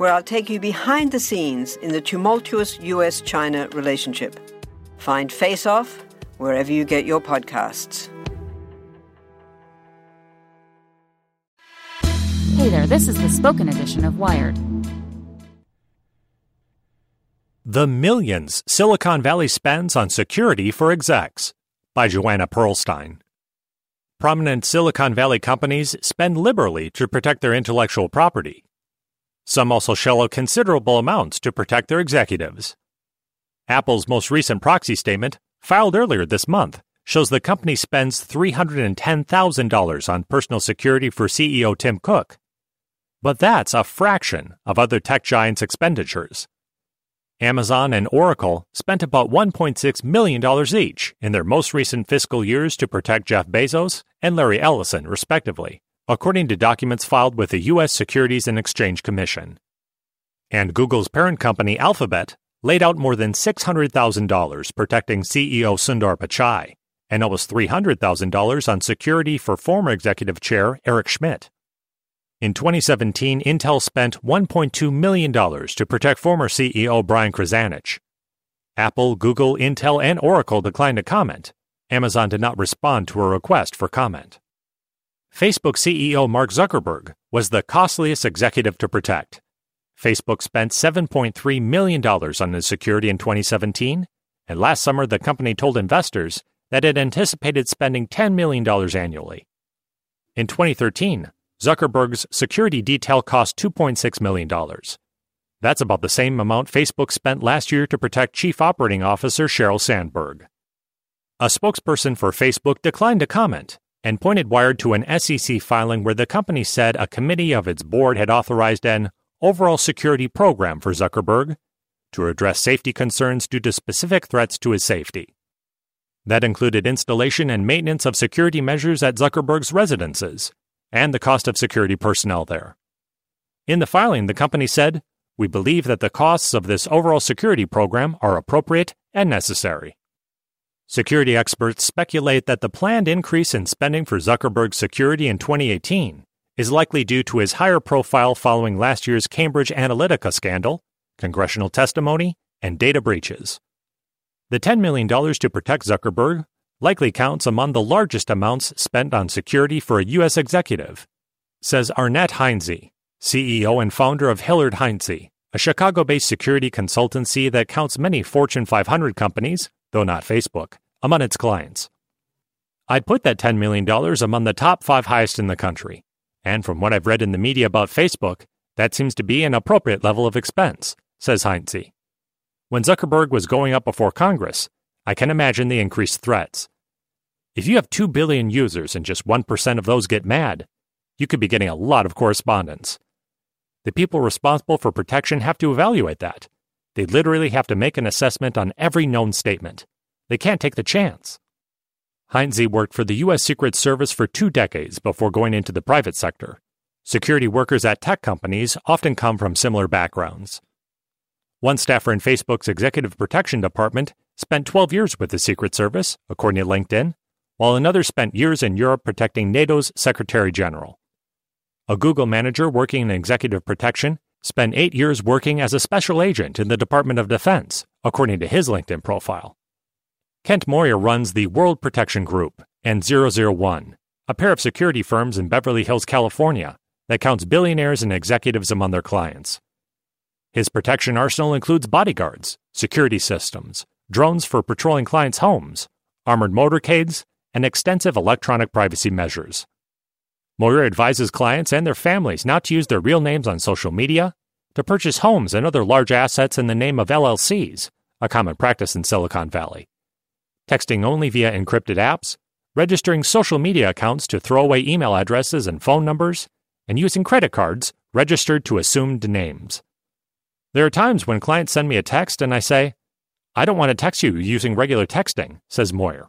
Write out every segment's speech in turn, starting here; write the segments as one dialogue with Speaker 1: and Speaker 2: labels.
Speaker 1: where I'll take you behind the scenes in the tumultuous US China relationship. Find Face Off wherever you get your podcasts.
Speaker 2: Hey there, this is the spoken edition of Wired.
Speaker 3: The Millions Silicon Valley Spends on Security for Execs by Joanna Pearlstein. Prominent Silicon Valley companies spend liberally to protect their intellectual property some also shell out considerable amounts to protect their executives. Apple's most recent proxy statement, filed earlier this month, shows the company spends $310,000 on personal security for CEO Tim Cook. But that's a fraction of other tech giants' expenditures. Amazon and Oracle spent about $1.6 million each in their most recent fiscal years to protect Jeff Bezos and Larry Ellison, respectively according to documents filed with the U.S. Securities and Exchange Commission. And Google's parent company Alphabet laid out more than $600,000 protecting CEO Sundar Pichai and almost $300,000 on security for former executive chair Eric Schmidt. In 2017, Intel spent $1.2 million to protect former CEO Brian Krzanich. Apple, Google, Intel, and Oracle declined to comment. Amazon did not respond to a request for comment. Facebook CEO Mark Zuckerberg was the costliest executive to protect. Facebook spent $7.3 million on his security in 2017, and last summer the company told investors that it anticipated spending $10 million annually. In 2013, Zuckerberg's security detail cost $2.6 million. That's about the same amount Facebook spent last year to protect Chief Operating Officer Sheryl Sandberg. A spokesperson for Facebook declined to comment, and pointed Wired to an SEC filing where the company said a committee of its board had authorized an overall security program for Zuckerberg to address safety concerns due to specific threats to his safety. That included installation and maintenance of security measures at Zuckerberg's residences and the cost of security personnel there. In the filing, the company said, We believe that the costs of this overall security program are appropriate and necessary. Security experts speculate that the planned increase in spending for Zuckerberg's security in 2018 is likely due to his higher profile following last year's Cambridge Analytica scandal, congressional testimony, and data breaches. The $10 million to protect Zuckerberg likely counts among the largest amounts spent on security for a U.S. executive, says Arnette Heintze, CEO and founder of Hillard Heintze, a Chicago based security consultancy that counts many Fortune 500 companies though not Facebook, among its clients. I'd put that $10 million among the top five highest in the country. And from what I've read in the media about Facebook, that seems to be an appropriate level of expense, says Heintze. When Zuckerberg was going up before Congress, I can imagine the increased threats. If you have 2 billion users and just 1% of those get mad, you could be getting a lot of correspondence. The people responsible for protection have to evaluate that they literally have to make an assessment on every known statement. They can't take the chance. Heintze worked for the U.S. Secret Service for two decades before going into the private sector. Security workers at tech companies often come from similar backgrounds. One staffer in Facebook's executive protection department spent 12 years with the Secret Service, according to LinkedIn, while another spent years in Europe protecting NATO's Secretary General. A Google manager working in executive protection spent eight years working as a special agent in the Department of Defense, according to his LinkedIn profile. Kent Moyer runs the World Protection Group and 001, a pair of security firms in Beverly Hills, California, that counts billionaires and executives among their clients. His protection arsenal includes bodyguards, security systems, drones for patrolling clients' homes, armored motorcades, and extensive electronic privacy measures. Moyer advises clients and their families not to use their real names on social media, to purchase homes and other large assets in the name of LLCs, a common practice in Silicon Valley, texting only via encrypted apps, registering social media accounts to throwaway email addresses and phone numbers, and using credit cards registered to assumed names. There are times when clients send me a text and I say, I don't want to text you using regular texting, says Moyer.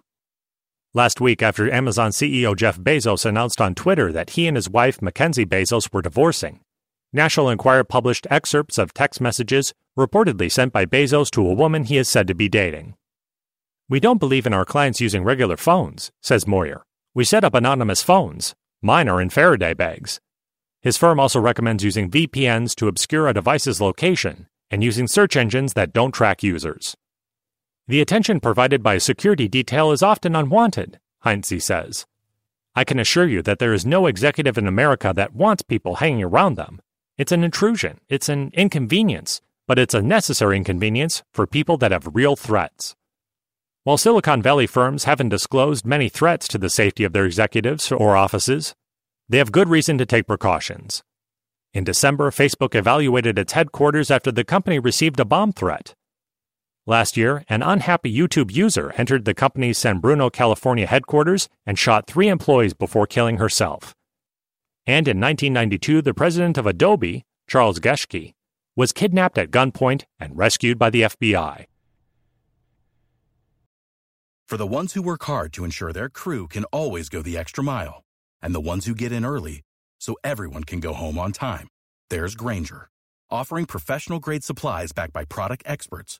Speaker 3: Last week, after Amazon CEO Jeff Bezos announced on Twitter that he and his wife, Mackenzie Bezos, were divorcing, National Enquirer published excerpts of text messages reportedly sent by Bezos to a woman he is said to be dating. We don't believe in our clients using regular phones, says Moyer. We set up anonymous phones. Mine are in Faraday bags. His firm also recommends using VPNs to obscure a device's location and using search engines that don't track users. The attention provided by security detail is often unwanted, Heintze says. I can assure you that there is no executive in America that wants people hanging around them. It's an intrusion, it's an inconvenience, but it's a necessary inconvenience for people that have real threats. While Silicon Valley firms haven't disclosed many threats to the safety of their executives or offices, they have good reason to take precautions. In December, Facebook evaluated its headquarters after the company received a bomb threat. Last year, an unhappy YouTube user entered the company's San Bruno, California headquarters and shot three employees before killing herself. And in 1992, the president of Adobe, Charles Geschke, was kidnapped at gunpoint and rescued by the FBI.
Speaker 4: For the ones who work hard to ensure their crew can always go the extra mile, and the ones who get in early so everyone can go home on time, there's Grainger, offering professional grade supplies backed by product experts